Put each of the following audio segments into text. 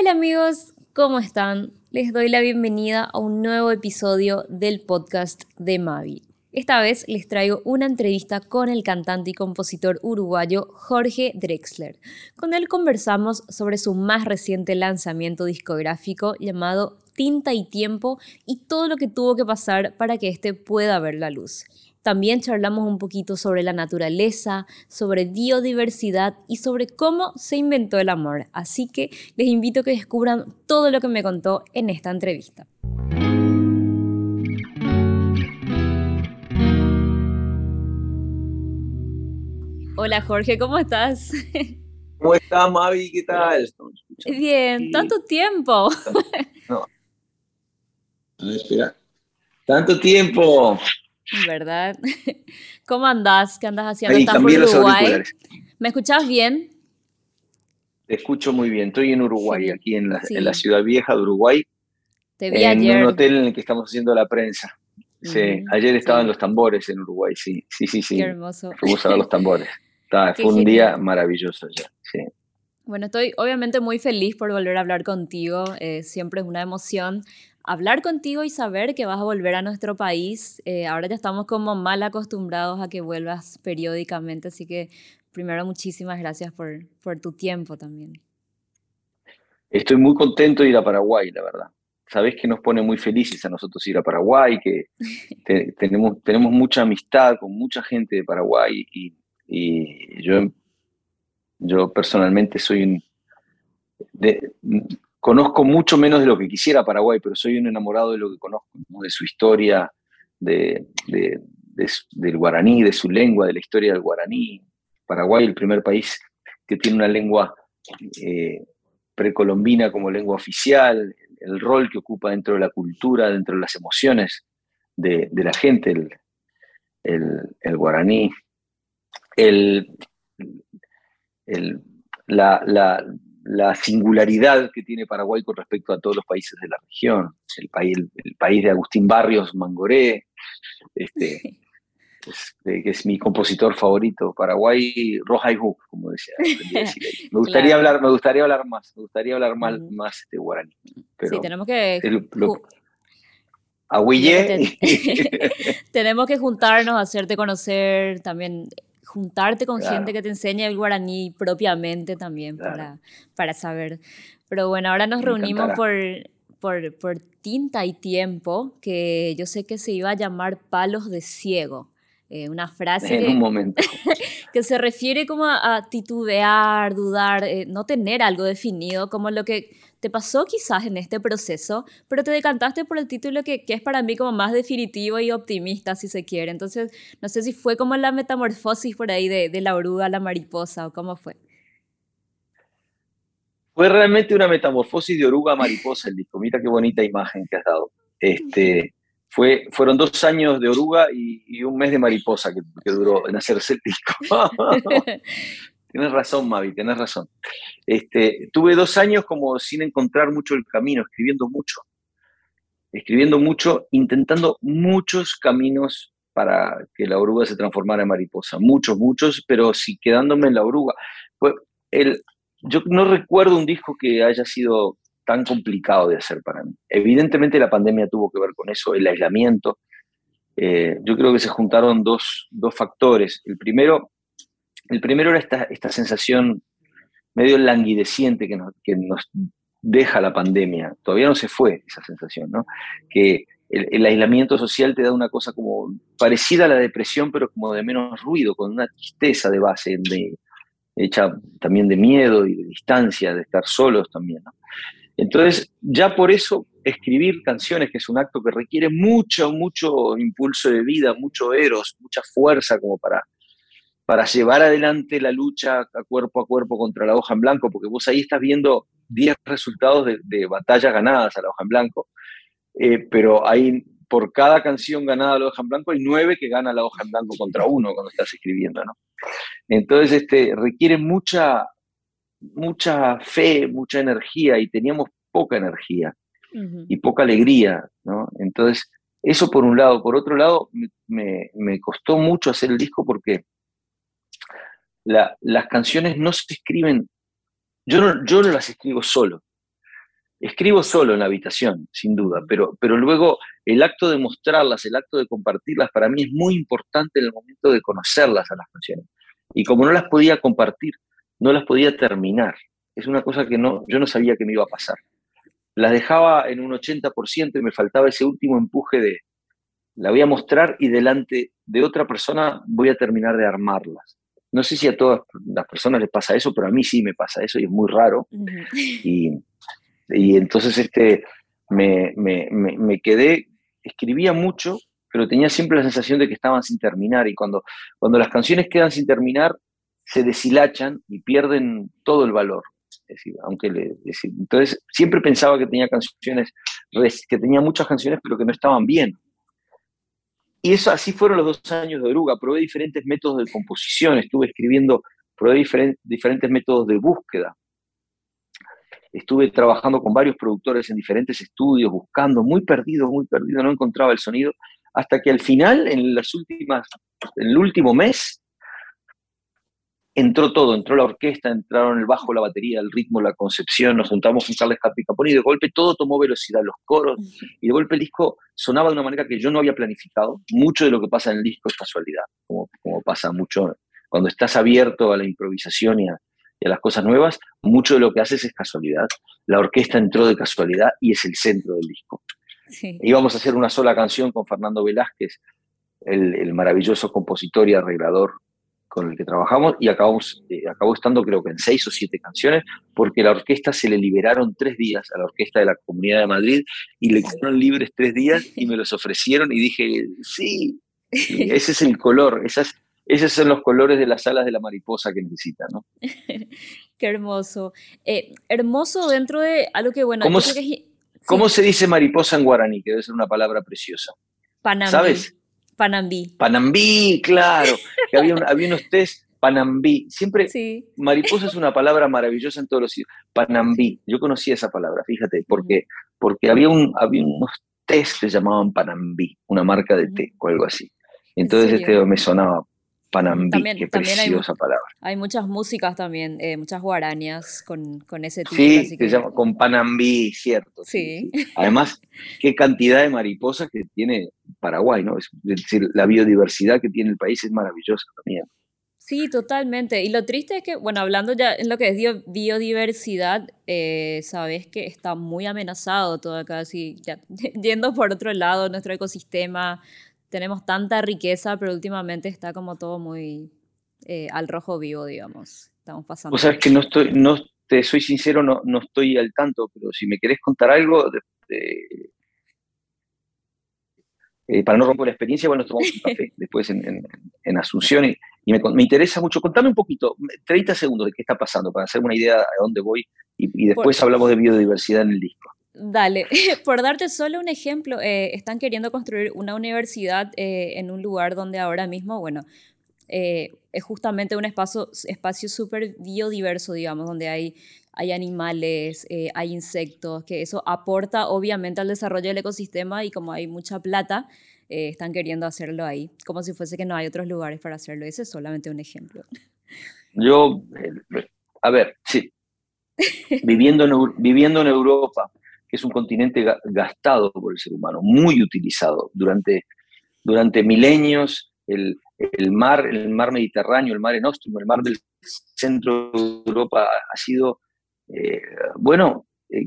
Hola amigos, ¿cómo están? Les doy la bienvenida a un nuevo episodio del podcast de Mavi. Esta vez les traigo una entrevista con el cantante y compositor uruguayo Jorge Drexler. Con él conversamos sobre su más reciente lanzamiento discográfico llamado Tinta y Tiempo y todo lo que tuvo que pasar para que este pueda ver la luz. También charlamos un poquito sobre la naturaleza, sobre biodiversidad y sobre cómo se inventó el amor. Así que les invito a que descubran todo lo que me contó en esta entrevista. Hola Jorge, ¿cómo estás? ¿Cómo estás, Mavi? ¿Qué tal? Bien, tanto tiempo. No. espera. Tanto tiempo. ¿Verdad? ¿Cómo andás? ¿Qué andas haciendo? ¿Estás por Uruguay? ¿Me escuchas bien? Te escucho muy bien. Estoy en Uruguay, aquí en la, ciudad vieja de Uruguay. Te vi en un hotel en el que estamos haciendo la prensa. Sí, ayer estaban los tambores en Uruguay, sí, sí, sí, sí. Qué hermoso. Fuimos a ver los tambores. fue un día maravilloso ya, sí. Bueno, estoy obviamente muy feliz por volver a hablar contigo. Eh, siempre es una emoción hablar contigo y saber que vas a volver a nuestro país. Eh, ahora ya estamos como mal acostumbrados a que vuelvas periódicamente, así que primero muchísimas gracias por, por tu tiempo también. Estoy muy contento de ir a Paraguay, la verdad. Sabes que nos pone muy felices a nosotros ir a Paraguay, que tenemos, tenemos mucha amistad con mucha gente de Paraguay y, y yo, yo personalmente soy un... De, conozco mucho menos de lo que quisiera Paraguay, pero soy un enamorado de lo que conozco, de su historia, de, del guaraní, de su lengua, de la historia del guaraní. Paraguay, el primer país que tiene una lengua eh, precolombina como lengua oficial, el rol que ocupa dentro de la cultura, dentro de las emociones de, la gente, el, el, guaraní, el, la, la singularidad que tiene Paraguay con respecto a todos los países de la región. El país, el, país de Agustín Barrios Mangoré, este, que es mi compositor favorito. Paraguay, Roja y Hook, como decía. Me gustaría, hablar, me gustaría hablar más, me gustaría hablar más, más de guaraní. sí, tenemos que... tenemos que juntarnos, hacerte conocer también juntarte con gente que te enseñe el guaraní propiamente también para, para saber. Pero bueno, ahora nos reunimos por, por, por, tinta y tiempo, que yo sé que se iba a llamar palos de ciego. Eh, una frase en un momento. que se refiere como a, titubear, dudar, eh, no tener algo definido, como lo que te pasó quizás en este proceso, pero te decantaste por el título que, que, es para mí como más definitivo y optimista, si se quiere. Entonces, no sé si fue como la metamorfosis por ahí de, de la oruga a la mariposa o cómo fue. Fue realmente una metamorfosis de oruga a mariposa el disco. Mira qué bonita imagen que has dado. Este, fue, fueron dos años de oruga y, un mes de mariposa que, que duró en hacerse el disco. Tienes razón, Mavi, tienes razón. Este, tuve dos años como sin encontrar mucho el camino, escribiendo mucho. Escribiendo mucho, intentando muchos caminos para que la oruga se transformara en mariposa. Muchos, muchos, pero sí quedándome en la oruga. Pues el, yo no recuerdo un disco que haya sido tan complicado de hacer para mí. Evidentemente la pandemia tuvo que ver con eso, el aislamiento. Eh, yo creo que se juntaron dos, dos factores. El primero, el primero era esta, esta sensación medio languideciente que nos, que nos deja la pandemia. Todavía no se fue esa sensación, ¿no? Que el, aislamiento social te da una cosa como parecida a la depresión, pero como de menos ruido, con una tristeza de base, hecha también de miedo y de distancia, de estar solos también. Entonces, ya por eso escribir canciones, que es un acto que requiere mucho, mucho impulso de vida, mucho eros, mucha fuerza como para, para llevar adelante la lucha a cuerpo a cuerpo contra la hoja en blanco, porque vos ahí estás viendo 10 resultados de, batallas ganadas a la hoja en blanco, eh, pero hay, por cada canción ganada a la hoja en blanco, hay nueve que gana la hoja en blanco contra uno cuando estás escribiendo, ¿no? Entonces, este, requiere mucha, mucha fe, mucha energía y teníamos poca energía y poca alegría, ¿no? Entonces, eso por un lado. Por otro lado, me, costó mucho hacer el disco porque las canciones no se escriben, yo no, yo no las escribo solo. escribo solo en la habitación, sin duda, pero, pero luego el acto de mostrarlas, el acto de compartirlas, para mí es muy importante en el momento de conocerlas a las canciones. Y como no las podía compartir, no las podía terminar. Es una cosa que no, yo no sabía que me iba a pasar. Las dejaba en un 80% y me faltaba ese último empuje de, la voy a mostrar y delante de otra persona voy a terminar de armarlas. No sé si a todas las personas les pasa eso, pero a mí sí me pasa eso y es muy raro. y, y, entonces este, me, me, me, quedé, escribía mucho, pero tenía siempre la sensación de que estaban sin terminar. Y cuando, cuando las canciones quedan sin terminar, se deshilachan y pierden todo el valor. Es decir, aunque le, entonces siempre pensaba que tenía canciones, que tenía muchas canciones, pero que no estaban bien. Y eso, así fueron los dos años de Oruga. Probé diferentes métodos de composición, estuve escribiendo, probé diferentes métodos de búsqueda. Estuve trabajando con varios productores en diferentes estudios, buscando, muy perdido, muy perdido, no encontraba el sonido, hasta que al final, en las últimas, en el último mes, entró todo, entró la orquesta, entraron el bajo, la batería, el ritmo, la concepción, nos juntamos con Carles Capicapón y de golpe todo tomó velocidad, los coros, y de golpe el disco sonaba de una manera que yo no había planificado. Mucho de lo que pasa en el disco es casualidad, como, como pasa mucho cuando estás abierto a la improvisación y a, las cosas nuevas, mucho de lo que haces es casualidad. La orquesta entró de casualidad y es el centro del disco. Íbamos a hacer una sola canción con Fernando Velázquez, el, el maravilloso compositor y arreglador con el que trabajamos y acabamos, eh, acabó estando creo que en seis o siete canciones, porque la orquesta se le liberaron tres días a la orquesta de la Comunidad de Madrid y le quedaron libres tres días y me los ofrecieron y dije, sí, ese es el color, esas, esos son los colores de las alas de la mariposa que necesita, ¿no? Qué hermoso. Eh, hermoso dentro de algo que, bueno, ¿Cómo, se, ¿cómo se dice mariposa en guaraní? Que debe ser una palabra preciosa. Panamá. ¿Sabes? Panambí. Panambí, claro. Que había, había unos test Panambí. Siempre, mariposa es una palabra maravillosa en todos los sitios. Panambí. Yo conocía esa palabra, fíjate, porque, porque había, un, había unos test que se llamaban Panambí, una marca de té o algo así. Entonces este me sonaba Panambí, también, qué preciosa palabra. Hay muchas músicas también, eh, muchas guarañas con, con ese título. Sí, se llama con Panambí, cierto. Sí. Además, qué cantidad de mariposas que tiene Paraguay, ¿no? Es decir, la biodiversidad que tiene el país es maravillosa también. Sí, totalmente. Y lo triste es que, bueno, hablando ya en lo que es biodiversidad, eh, sabes que está muy amenazado todo acá, así, ya, yendo por otro lado, nuestro ecosistema, tenemos tanta riqueza, pero últimamente está como todo muy eh, al rojo vivo, digamos. Estamos pasando. O sea, es que no estoy, no te soy sincero, no, no estoy al tanto, pero si me querés contar algo, eh, para no romper la experiencia, bueno, tomamos un café después en, en, Asunción y, me, me, interesa mucho. Contame un poquito, 30 segundos de qué está pasando para hacerme una idea de a dónde voy y, después hablamos de biodiversidad en el disco. Dale, por darte solo un ejemplo, eh, están queriendo construir una universidad eh, en un lugar donde ahora mismo, bueno, eh, es justamente un espacio espacio súper biodiverso, digamos, donde hay, hay animales, hay insectos, que eso aporta obviamente al desarrollo del ecosistema y como hay mucha plata, están queriendo hacerlo ahí, como si fuese que no hay otros lugares para hacerlo. Ese es solamente un ejemplo. Yo, a ver, sí, viviendo en, viviendo en Europa, que es un continente gastado por el ser humano, muy utilizado durante, durante milenios. El, el mar, el mar Mediterráneo, el mar Enóstrimo, el mar del centro de Europa ha sido, eh, bueno, eh,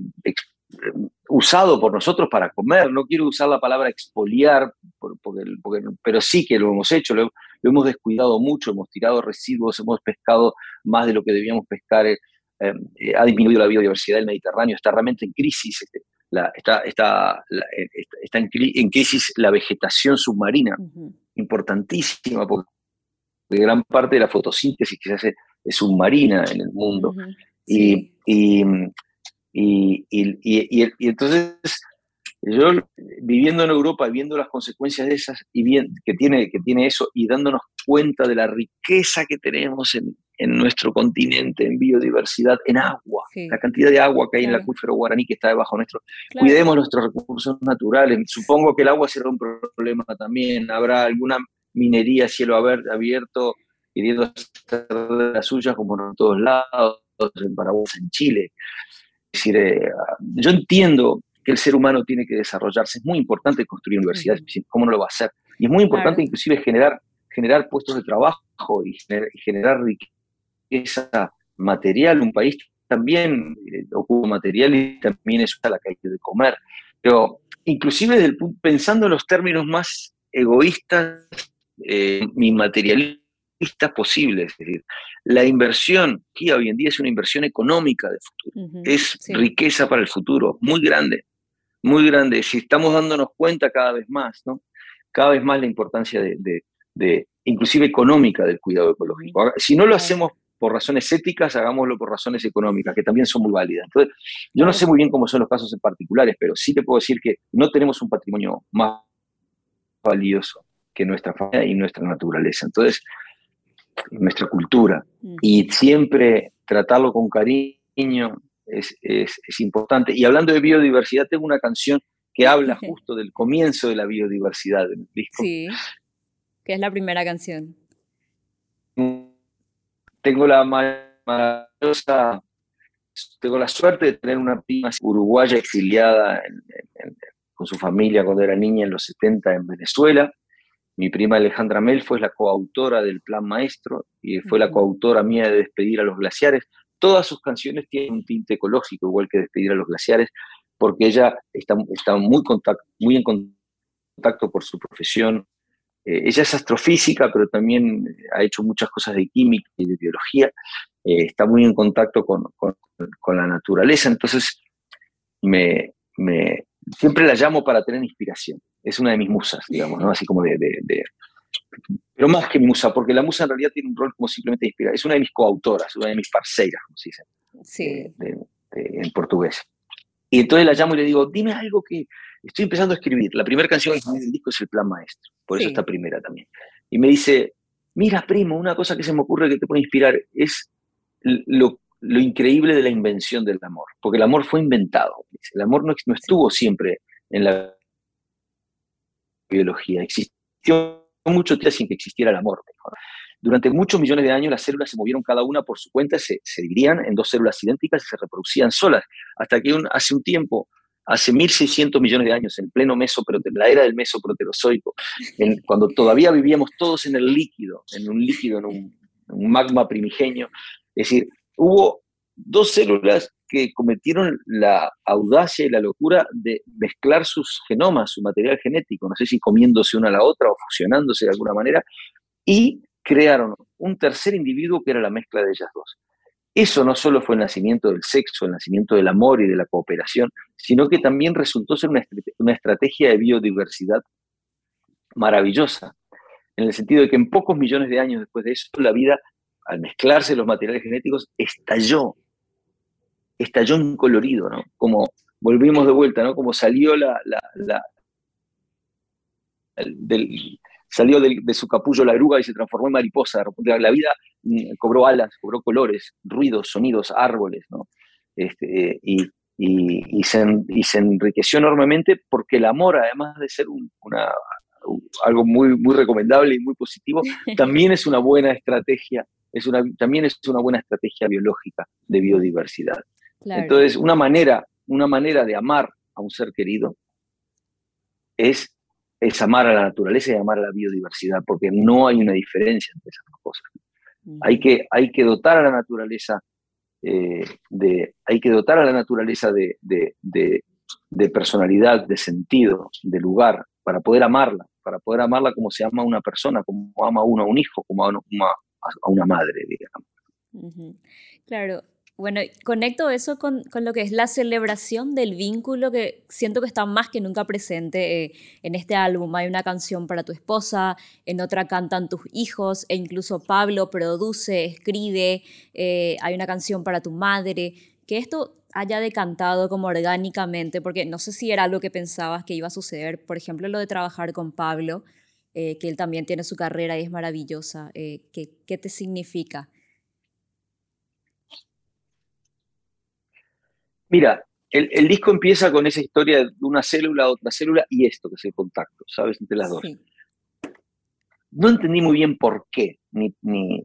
usado por nosotros para comer. No quiero usar la palabra expoliar, pero sí que lo hemos hecho, lo, hemos descuidado mucho, hemos tirado residuos, hemos pescado más de lo que debíamos pescar. Eh, eh, ha disminuido la biodiversidad del Mediterráneo, está realmente en crisis, este, está, está, eh, está en, crisis la vegetación submarina, importantísima, porque gran parte de la fotosíntesis que se hace es submarina en el mundo. y, y, y, y, entonces yo viviendo en Europa, viendo las consecuencias de esas y bien, que, tiene, que tiene eso y dándonos cuenta de la riqueza que tenemos en, en nuestro continente, en biodiversidad, en agua, la cantidad de agua que hay en el acuífero guaraní que está debajo nuestro. Cuidemos nuestros recursos naturales. Supongo que el agua será un problema también. Habrá alguna minería cielo abierto queriendo hacer las suyas como en todos lados, en Paraguay, en Chile. decir, eh, yo entiendo que el ser humano tiene que desarrollarse, es muy importante construir universidades, ¿cómo no lo va a hacer? Y es muy importante inclusive generar, generar puestos de trabajo y generar, riqueza material. Un país también eh, ocupa material y también es la calle de comer. Pero inclusive desde pensando en los términos más egoístas eh, inmaterialistas posibles. Es decir, la inversión aquí hoy en día es una inversión económica de futuro, es riqueza para el futuro, muy grande, muy grande. Si estamos dándonos cuenta cada vez más, ¿no? Cada vez más la importancia de, inclusive económica del cuidado ecológico. Si no lo hacemos por razones éticas, hagámoslo por razones económicas, que también son muy válidas. Entonces, yo no sé muy bien cómo son los casos en particulares, pero sí te puedo decir que no tenemos un patrimonio más valioso que nuestra familia y nuestra naturaleza. Entonces, nuestra cultura. Y siempre tratarlo con cariño es, es, importante. Y hablando de biodiversidad, tengo una canción que habla justo del comienzo de la biodiversidad del disco. Sí, que es la primera canción. Tengo la maravillosa, tengo la suerte de tener una prima uruguaya exiliada con su familia cuando era niña en los 70 en Venezuela. Mi prima Alejandra Mel fue la coautora del Plan Maestro y fue la coautora mía de Despedir a los Glaciares. Todas sus canciones tienen un tinte ecológico, igual que Despedir a los Glaciares, porque ella está, está muy, muy en contacto por su profesión. Eh, ella es astrofísica, pero también ha hecho muchas cosas de química y de biología. Eh, está muy en contacto con, con, con la naturaleza, entonces me, me, siempre la llamo para tener inspiración. Es una de mis musas, digamos, ¿no? Así como de, de, Pero más que musa, porque la musa en realidad tiene un rol como simplemente inspirar. Es una de mis coautoras, una de mis parceiras, como se dice sí. en portugués. Y entonces la llamo y le digo, dime algo que estoy empezando a escribir. La primera canción del disco es El Plan Maestro, por eso está primera también. Y me dice, mira, primo, una cosa que se me ocurre que te puede inspirar es lo lo increíble de la invención del amor, porque el amor fue inventado. El amor no, no estuvo siempre en la biología, existió mucho tiempo sin que existiera el amor. Durante muchos millones de años las células se movieron cada una por su cuenta, se, se dividían en dos células idénticas y se reproducían solas, hasta que hace un tiempo, hace 1600 millones de años, en pleno la era del mesoproterozoico, cuando todavía vivíamos todos en el líquido, en un líquido, en un magma primigenio, es decir, hubo dos células que cometieron la audacia y la locura de mezclar sus genomas, su material genético, no sé si comiéndose una a la otra o fusionándose de alguna manera, y crearon un tercer individuo que era la mezcla de ellas dos. Eso no solo fue el nacimiento del sexo, el nacimiento del amor y de la cooperación, sino que también resultó ser una, una estrategia de biodiversidad maravillosa, en el sentido de que en pocos millones de años después de eso, la vida al mezclarse los materiales genéticos, estalló, estalló en colorido, ¿no? Como volvimos de vuelta, ¿no? Como salió la, del, salió de, su capullo la oruga y se transformó en mariposa. La vida mm, cobró alas, cobró colores, ruidos, sonidos, árboles, ¿no? Este, y, se, enriqueció enormemente porque el amor, además de ser una, algo muy, muy recomendable y muy positivo, también es una buena estrategia es una, también es una buena estrategia biológica de biodiversidad. Entonces, una manera, una manera de amar a un ser querido es, es amar a la naturaleza y amar a la biodiversidad, porque no hay una diferencia entre esas dos cosas. Hay, que, hay que dotar a la naturaleza eh, de, hay que dotar a la naturaleza de, de, personalidad, de sentido, de lugar, para poder amarla, para poder amarla como se ama a una persona, como ama uno a un hijo, como ama, a una madre, digamos. Claro, bueno, conecto eso con, con, lo que es la celebración del vínculo que siento que está más que nunca presente eh, en este álbum. Hay una canción para tu esposa, en otra cantan tus hijos e incluso Pablo produce, escribe, eh, hay una canción para tu madre. Que esto haya decantado como orgánicamente, porque no sé si era algo que pensabas que iba a suceder, por ejemplo, lo de trabajar con Pablo, eh, que él también tiene su carrera y es maravillosa. Eh, ¿qué, te significa? Mira, el, disco empieza con esa historia de una célula, otra célula y esto, que es el contacto, ¿sabes? Entre las dos. No entendí muy bien por qué, ni, ni,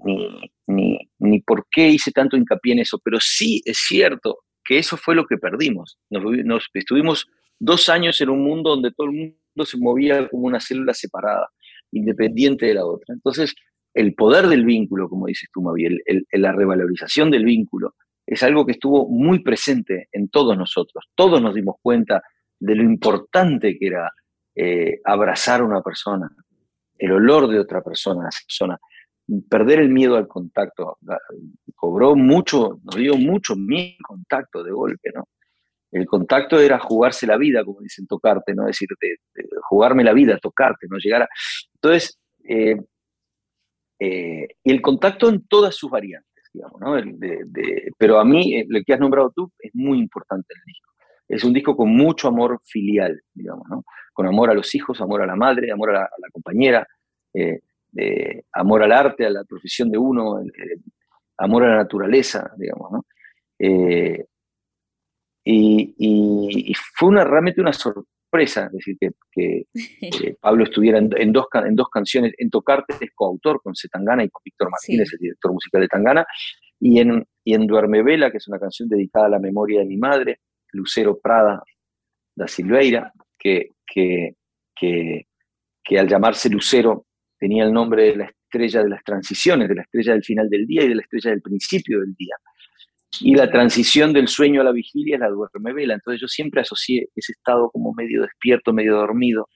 ni, ni, por qué hice tanto hincapié en eso, pero sí es cierto que eso fue lo que perdimos. Nos, estuvimos dos años en un mundo donde todo el mundo se movía como una célula separada, independiente de la otra. Entonces, el poder del vínculo, como dices tú, Mavi, la revalorización del vínculo, es algo que estuvo muy presente en todos nosotros. Todos nos dimos cuenta de lo importante que era eh, abrazar a una persona, el olor de otra persona, esa persona, perder el miedo al contacto. Cobró mucho, nos dio mucho miedo al contacto de golpe, ¿no? El contacto era jugarse la vida, como dicen, tocarte, ¿no? Es jugarme la vida, tocarte, ¿no? Llegar a... Entonces, eh, eh, y el contacto en todas sus variantes, pero a mí, eh, lo que has nombrado tú, es muy importante el disco. Es un disco con mucho amor filial, digamos, ¿no? Con amor a los hijos, amor a la madre, amor a la, compañera, amor al arte, a la profesión de uno, amor a la naturaleza, digamos, ¿no? Y, fue una, realmente una sorpresa, es decir, que, Pablo estuviera en, dos, en dos canciones, en Tocarte es coautor con Zetangana y con Víctor Martínez, el director musical de Tangana, y en, y en Duerme Vela, que es una canción dedicada a la memoria de mi madre, Lucero Prada da Silveira, que, que, que, que al llamarse Lucero tenía el nombre de la estrella de las transiciones, de la estrella del final del día y de la estrella del principio del día. Y la transición del sueño a la vigilia es la duerme vela. Entonces yo siempre asocié ese estado como medio despierto, medio dormido.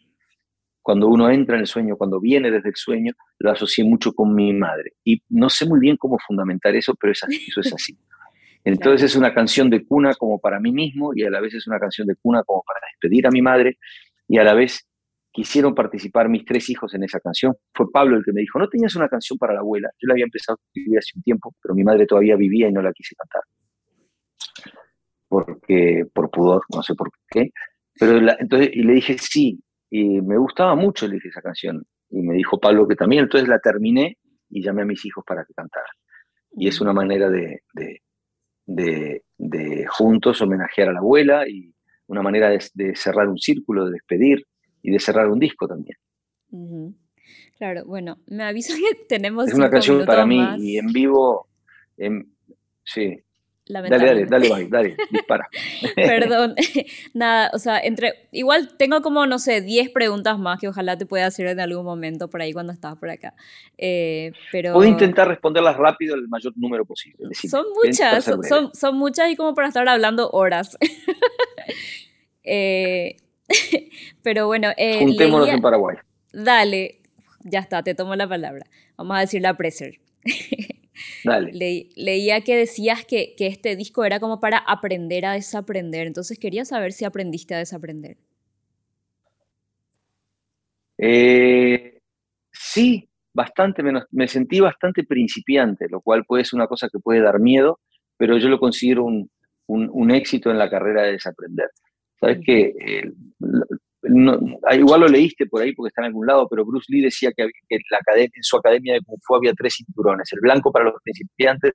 Cuando uno entra en el sueño, cuando viene desde el sueño, lo asocié mucho con mi madre. Y no sé muy bien cómo fundamentar eso, pero eso es así. Entonces es una canción de cuna como para mí mismo y a la vez es una canción de cuna como para despedir a mi madre y a la vez quisieron participar mis tres hijos en esa canción. Fue Pablo el que me dijo, ¿no tenías una canción para la abuela? Yo la había empezado a escribir hace un tiempo, pero mi madre todavía vivía y no la quise cantar. Porque, por pudor, no sé por qué. Pero entonces, y le dije sí, y me gustaba mucho, le dije esa canción. Y me dijo Pablo que también, entonces la terminé y llamé a mis hijos para que cantaran. Y es una manera de, de, de, juntos homenajear a la abuela y una manera de cerrar un círculo, de despedir y de cerrar un disco también. Claro, bueno, me aviso que tenemos. Es una canción para mí y en vivo, sí. Dale, dale, dale, dale, dispara. Perdón, nada, o sea, entre, igual tengo como, no sé, 10 preguntas más que ojalá te pueda hacer en algún momento por ahí cuando estabas por acá. Eh, pero... Puedo intentar responderlas rápido el mayor número posible. son muchas, son, son, muchas y como para estar hablando horas. eh, Pero bueno. Eh, Juntémonos en Paraguay. Dale, ya está, te tomo la palabra. Vamos a decir la Preser. Dale. leía que decías que, que, este disco era como para aprender a desaprender. Entonces quería saber si aprendiste a desaprender. Eh, sí, bastante menos. Me sentí bastante principiante, lo cual puede ser una cosa que puede dar miedo, pero yo lo considero un, un, un éxito en la carrera de desaprender. Sabes que eh, ah, igual lo leíste por ahí porque está en algún lado, pero Bruce Lee decía que, la academia, en su academia de Kung Fu había tres cinturones, el blanco para los principiantes,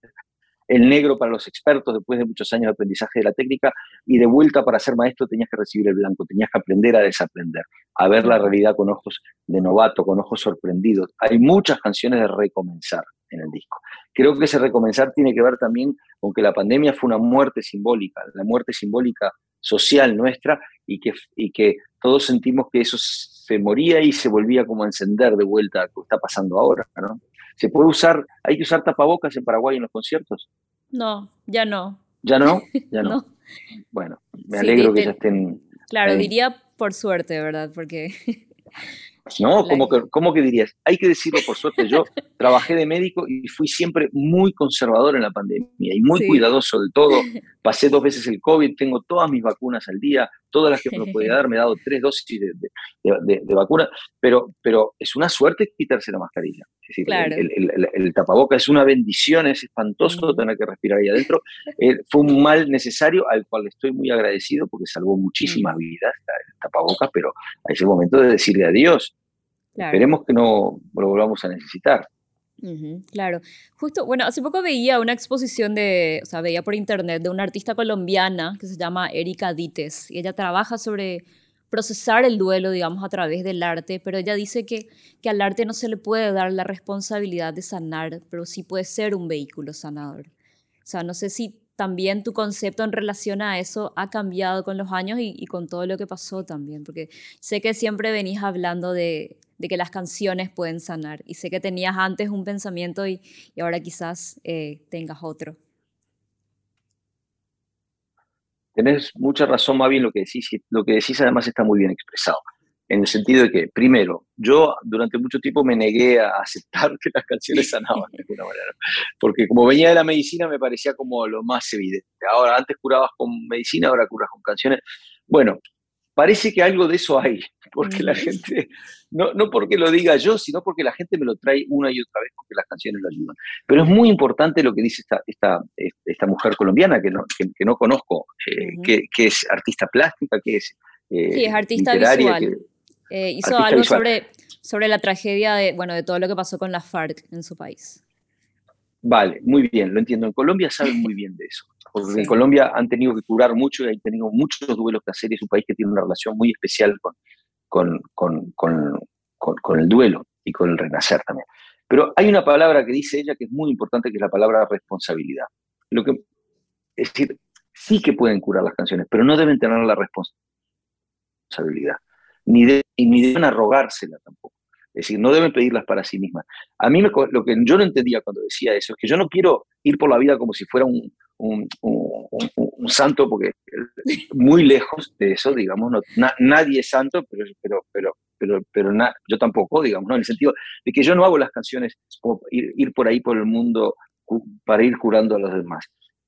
el negro para los expertos después de muchos años de aprendizaje de la técnica y de vuelta para ser maestro tenías que recibir el blanco, tenías que aprender a desaprender, a ver la realidad con ojos de novato, con ojos sorprendidos. Hay muchas canciones de recomenzar en el disco. Creo que ese recomenzar tiene que ver también con que la pandemia fue una muerte simbólica, la muerte simbólica social nuestra y que, y que todos sentimos que eso se moría y se volvía como a encender de vuelta, lo que está pasando ahora, ¿no? ¿Se puede usar, hay que usar tapabocas en Paraguay en los conciertos? No, ya no. ¿Ya no? Ya no. Bueno, me alegro que ya estén... Claro, diría por suerte, ¿verdad? Porque ¿no? ¿Cómo que, ¿Cómo que dirías? Hay que decirlo por suerte, yo trabajé de médico y fui siempre muy conservador en la pandemia y muy cuidadoso de todo. Pasé dos veces el COVID, tengo todas mis vacunas al día, todas las que me podía dar, me he dado tres dosis de, de, vacuna, pero, pero es una suerte quitarse la mascarilla. Es decir, el, tapaboca es una bendición, es espantoso tener que respirar ahí adentro. Eh, fue un mal necesario al cual estoy muy agradecido porque salvó muchísimas vidas el tapaboca, pero a ese momento de decirle adiós. Esperemos que no lo volvamos a necesitar. Claro. Justo, bueno, hace poco veía una exposición de, o sea, veía por internet de una artista colombiana que se llama Erika Dites y ella trabaja sobre procesar el duelo, digamos, a través del arte, pero ella dice que, que al arte no se le puede dar la responsabilidad de sanar, pero sí puede ser un vehículo sanador. O sea, no sé si también tu concepto en relación a eso ha cambiado con los años y, con todo lo que pasó también, porque sé que siempre venís hablando de, que las canciones pueden sanar y sé que tenías antes un pensamiento y, ahora quizás eh, tengas otro. Tenés mucha razón, más bien lo que decís, lo que decís además está muy bien expresado en el sentido de que, primero, yo durante mucho tiempo me negué a aceptar que las canciones sanaban de alguna manera, porque como venía de la medicina me parecía como lo más evidente. Ahora, antes curabas con medicina, ahora curas con canciones. Bueno, parece que algo de eso hay, porque la gente, no, no porque lo diga yo, sino porque la gente me lo trae una y otra vez porque las canciones lo ayudan. Pero es muy importante lo que dice esta, esta, esta mujer colombiana que no, que, no conozco, eh, que, que, es artista plástica, que es... Eh, sí, es artista visual. Eh, hizo algo sobre, sobre la tragedia de, bueno, de todo lo que pasó con la FARC en su país. Vale, muy bien, lo entiendo. En Colombia saben muy bien de eso. Porque en Colombia han tenido que curar mucho y han tenido muchos duelos que hacer. Es un país que tiene una relación muy especial con, con, con, con, con el duelo y con el renacer también. Pero hay una palabra que dice ella que es muy importante, que es la palabra responsabilidad. Lo que, es decir, sí que pueden curar las canciones, pero no deben tener la responsabilidad ni, ni deben arrogársela tampoco. Es decir, no deben pedirlas para sí mismas. A mí lo que yo no entendía cuando decía eso es que yo no quiero ir por la vida como si fuera un, santo, porque muy lejos de eso, digamos, no, nadie es santo, pero, pero, pero, pero, pero yo tampoco, digamos, ¿no? en el sentido de que yo no hago las canciones como ir, ir por ahí por el mundo para ir curando a los demás.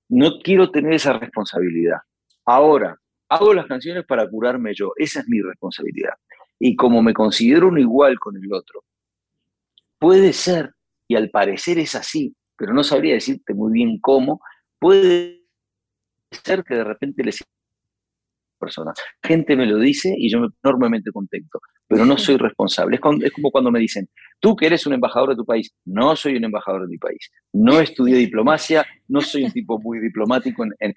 No quiero tener esa responsabilidad. Ahora, hago las canciones para curarme yo, esa es mi responsabilidad. Y como me considero uno igual con el otro, puede ser, y al parecer es así, pero no sabría decirte muy bien cómo, puede ser que de repente les personas. Gente me lo dice y yo me enormemente contento, pero no soy responsable. Es, como cuando me dicen, tú que eres un embajador de tu país, no soy un embajador de mi país. No estudié diplomacia, no soy un tipo muy diplomático en,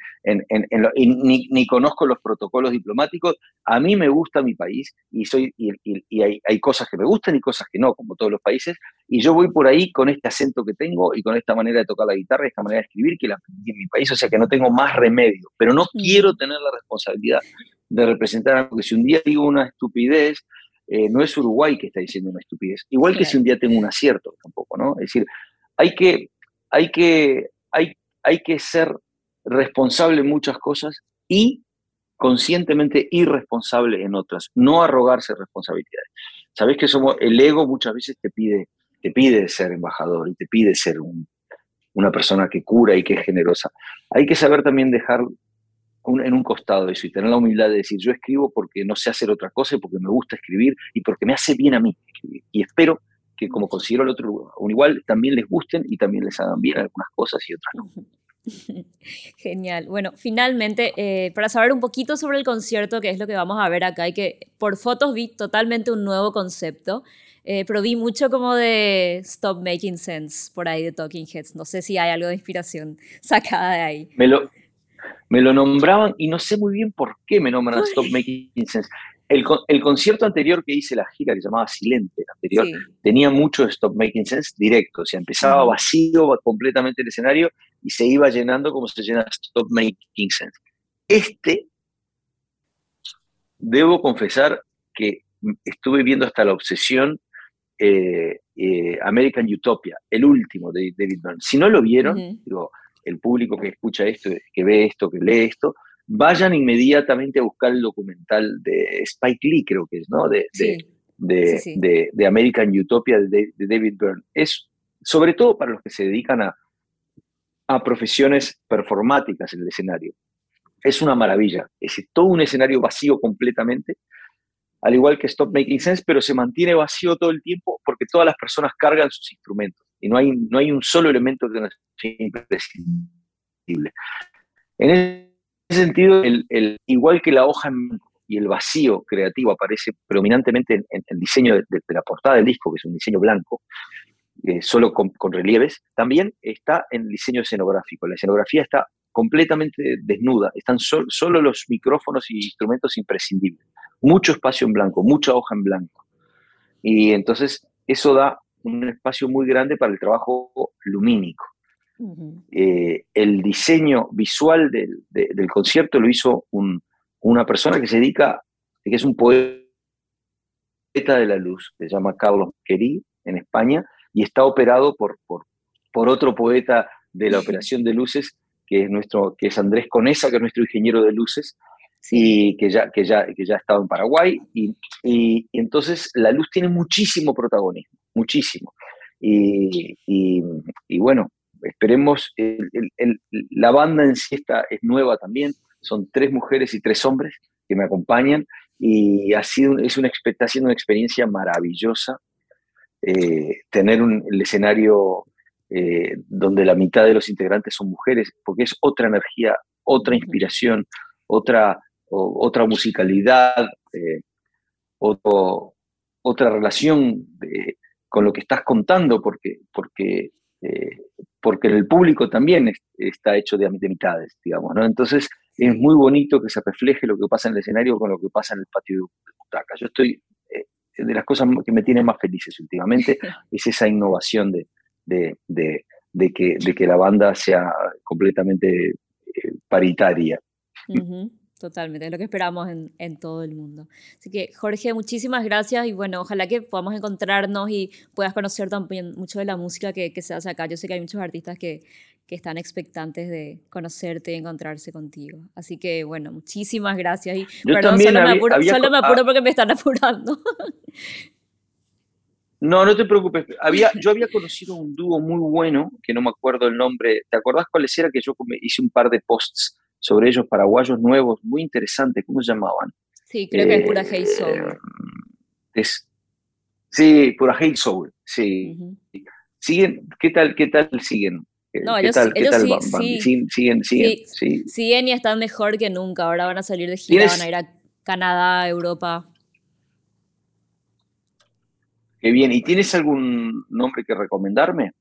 ni, ni, conozco los protocolos diplomáticos. A mí me gusta mi país y, soy, y, y hay, hay, cosas que me gustan y cosas que no, como todos los países. Y yo voy por ahí con este acento que tengo y con esta manera de tocar la guitarra y esta manera de escribir que la aprendí en mi país, o sea que no tengo más remedio, pero no quiero tener la responsabilidad de representar algo que si un día digo una estupidez, eh, no es Uruguay que está diciendo una estupidez. Igual que si un día tengo un acierto tampoco, ¿no? Es decir, hay que, hay que, hay, hay que ser responsable en muchas cosas y conscientemente irresponsable en otras, no arrogarse responsabilidades. Sabés que somos, el ego muchas veces te pide, te pide ser embajador y te pide ser una persona que cura y que es generosa. Hay que saber también dejar en un costado eso y tener la humildad de decir, yo escribo porque no sé hacer otra cosa, porque me gusta escribir y porque me hace bien a mí Y espero que como considero el otro un igual, también les gusten y también les hagan bien algunas cosas y otras no. Genial. Bueno, finalmente, eh, para saber un poquito sobre el concierto, que es lo que vamos a ver acá, y que por fotos vi totalmente un nuevo concepto, eh, pero vi mucho como de Stop Making Sense por ahí de Talking Heads. No sé si hay algo de inspiración sacada de ahí. Me lo, me lo nombraban y no sé muy bien por qué me nombran Stop Making Sense. El, el, concierto anterior que hice la gira, que se llamaba Silente, anterior, tenía mucho Stop Making Sense directo, o sea, empezaba vacío completamente el escenario y se iba llenando como se llena Stop Making Sense. Este, debo confesar que estuve viendo hasta la obsesión eh, eh, American Utopia, el último de David Byrne. Si no lo vieron, digo, el público que escucha esto, que ve esto, que lee esto, vayan inmediatamente a buscar el documental de Spike Lee, creo que es, ¿no? De, de, de, American Utopia de, David Byrne. Es sobre todo para los que se dedican a, a profesiones performáticas en el escenario. Es una maravilla. Es todo un escenario vacío completamente, al igual que Stop Making Sense, pero se mantiene vacío todo el tiempo porque todas las personas cargan sus instrumentos y no hay, no hay un solo elemento que no sea imprescindible. En ese sentido, el, igual que la hoja y el vacío creativo aparece predominantemente en, el diseño de, la portada del disco, que es un diseño blanco, eh, solo con, relieves, también está en el diseño escenográfico. La escenografía está completamente desnuda, están solo los micrófonos y instrumentos imprescindibles. Mucho espacio en blanco, mucha hoja en blanco. Y entonces eso da un espacio muy grande para el trabajo lumínico. Eh, el diseño visual del, del, concierto lo hizo una persona que se dedica, que es un poeta de la luz, que se llama Carlos Querí, en España, y está operado por, por, por otro poeta de la operación de luces, que es, nuestro, que es Andrés Conesa, que es nuestro ingeniero de luces, y que ya, que, ya, que ya ha estado en Paraguay. Y, y, entonces la luz tiene muchísimo protagonismo, muchísimo. Y, y bueno, esperemos, la banda en sí está, es nueva también, son tres mujeres y tres hombres que me acompañan y ha sido, es una, está siendo una experiencia maravillosa eh, tener un, el escenario eh, donde la mitad de los integrantes son mujeres, porque es otra energía, otra inspiración, otra, otra musicalidad, eh, otra relación con lo que estás contando, porque, porque, eh, porque el público también está hecho de, de, mitades, digamos, ¿no? Entonces es muy bonito que se refleje lo que pasa en el escenario con lo que pasa en el patio de butaca. Yo estoy, de las cosas que me tienen más felices últimamente, es esa innovación de, de, de, que, de que la banda sea completamente eh, paritaria. Totalmente, es lo que esperamos en, en, todo el mundo. Así que, Jorge, muchísimas gracias y bueno, ojalá que podamos encontrarnos y puedas conocer también mucho de la música que, que se hace acá. Yo sé que hay muchos artistas que, que están expectantes de conocerte y encontrarse contigo. Así que, bueno, muchísimas gracias. Y perdón, solo, me apuro, solo me apuro porque me están apurando. No, no te preocupes. Había, yo había conocido un dúo muy bueno, que no me acuerdo el nombre. ¿Te acordás cuáles era? Que yo hice un par de posts sobre ellos, paraguayos nuevos, muy interesantes. ¿Cómo se llamaban? Sí, creo que es pura Hate Soul. Eh, es, sí, pura Hate Soul, sí. ¿Siguen? ¿Qué tal, qué tal siguen? No, ellos, sí, siguen, siguen, sí, siguen y están mejor que nunca. Ahora van a salir de gira, van a ir a Canadá, Europa. Qué bien. ¿Y tienes algún nombre que recomendarme?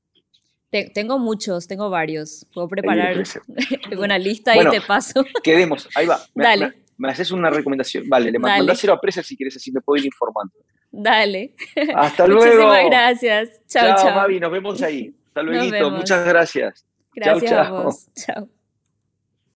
Tengo muchos, tengo varios. Puedo preparar una lista y te paso. Quedemos, ahí va. Dale. Me, haces una recomendación. Vale, le mandáselo a presa si quieres, así me puedo ir informando. Dale. Hasta luego. Muchísimas gracias. Chao, chao. Chao, Mavi, nos vemos ahí. Hasta luego. Muchas gracias. Gracias chao, a vos. Chao.